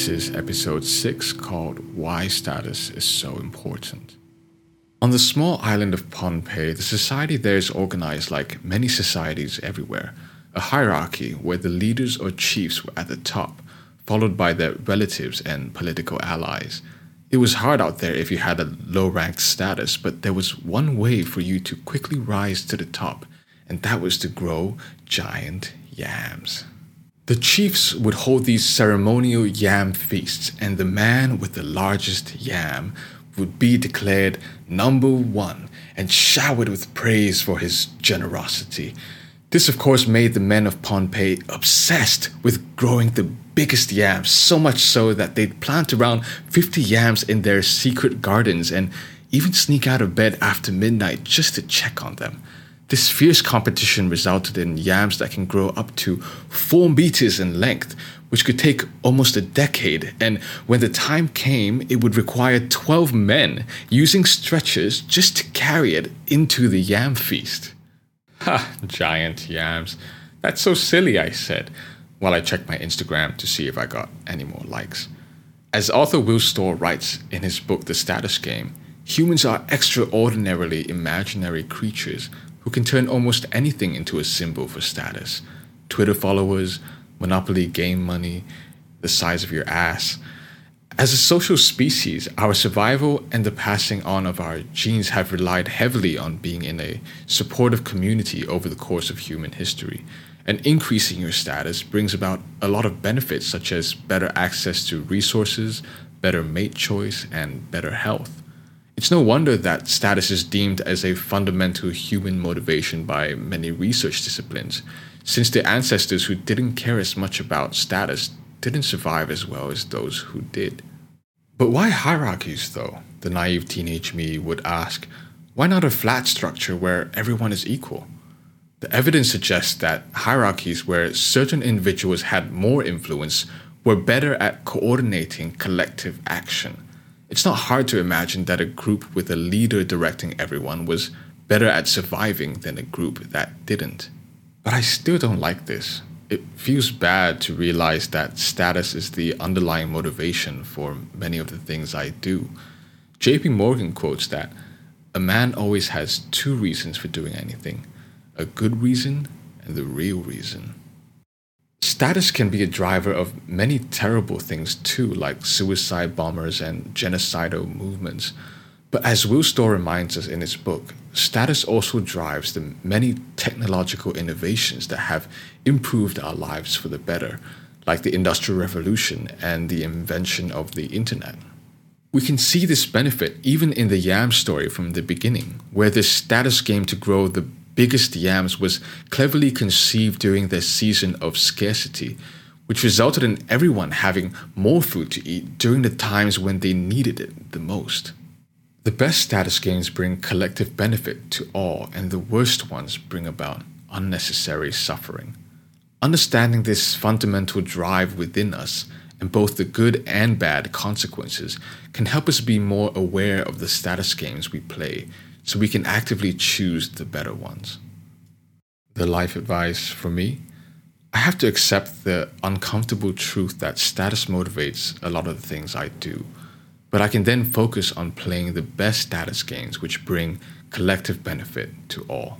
This is episode 6 called Why Status is So Important. On the small island of Pohnpei, the society there is organized like many societies everywhere a hierarchy where the leaders or chiefs were at the top, followed by their relatives and political allies. It was hard out there if you had a low ranked status, but there was one way for you to quickly rise to the top, and that was to grow giant yams. The chiefs would hold these ceremonial yam feasts, and the man with the largest yam would be declared number one and showered with praise for his generosity. This, of course, made the men of Pohnpei obsessed with growing the biggest yams, so much so that they'd plant around 50 yams in their secret gardens and even sneak out of bed after midnight just to check on them. This fierce competition resulted in yams that can grow up to 4 meters in length, which could take almost a decade, and when the time came, it would require 12 men using stretchers just to carry it into the yam feast. Ha, giant yams. That's so silly, I said, while I checked my Instagram to see if I got any more likes. As author Will Storr writes in his book The Status Game, humans are extraordinarily imaginary creatures who can turn almost anything into a symbol for status Twitter followers, Monopoly game money, the size of your ass. As a social species, our survival and the passing on of our genes have relied heavily on being in a supportive community over the course of human history. And increasing your status brings about a lot of benefits, such as better access to resources, better mate choice, and better health. It's no wonder that status is deemed as a fundamental human motivation by many research disciplines, since the ancestors who didn't care as much about status didn't survive as well as those who did. But why hierarchies, though? The naive teenage me would ask. Why not a flat structure where everyone is equal? The evidence suggests that hierarchies where certain individuals had more influence were better at coordinating collective action it's not hard to imagine that a group with a leader directing everyone was better at surviving than a group that didn't. But I still don't like this. It feels bad to realize that status is the underlying motivation for many of the things I do. JP Morgan quotes that a man always has two reasons for doing anything a good reason and the real reason. Status can be a driver of many terrible things too, like suicide bombers and genocidal movements. But as Will Storr reminds us in his book, status also drives the many technological innovations that have improved our lives for the better, like the Industrial Revolution and the invention of the Internet. We can see this benefit even in the Yam story from the beginning, where the status game to grow the biggest yams was cleverly conceived during their season of scarcity, which resulted in everyone having more food to eat during the times when they needed it the most. The best status games bring collective benefit to all, and the worst ones bring about unnecessary suffering. Understanding this fundamental drive within us and both the good and bad consequences can help us be more aware of the status games we play so we can actively choose the better ones. The life advice for me I have to accept the uncomfortable truth that status motivates a lot of the things I do, but I can then focus on playing the best status games which bring collective benefit to all.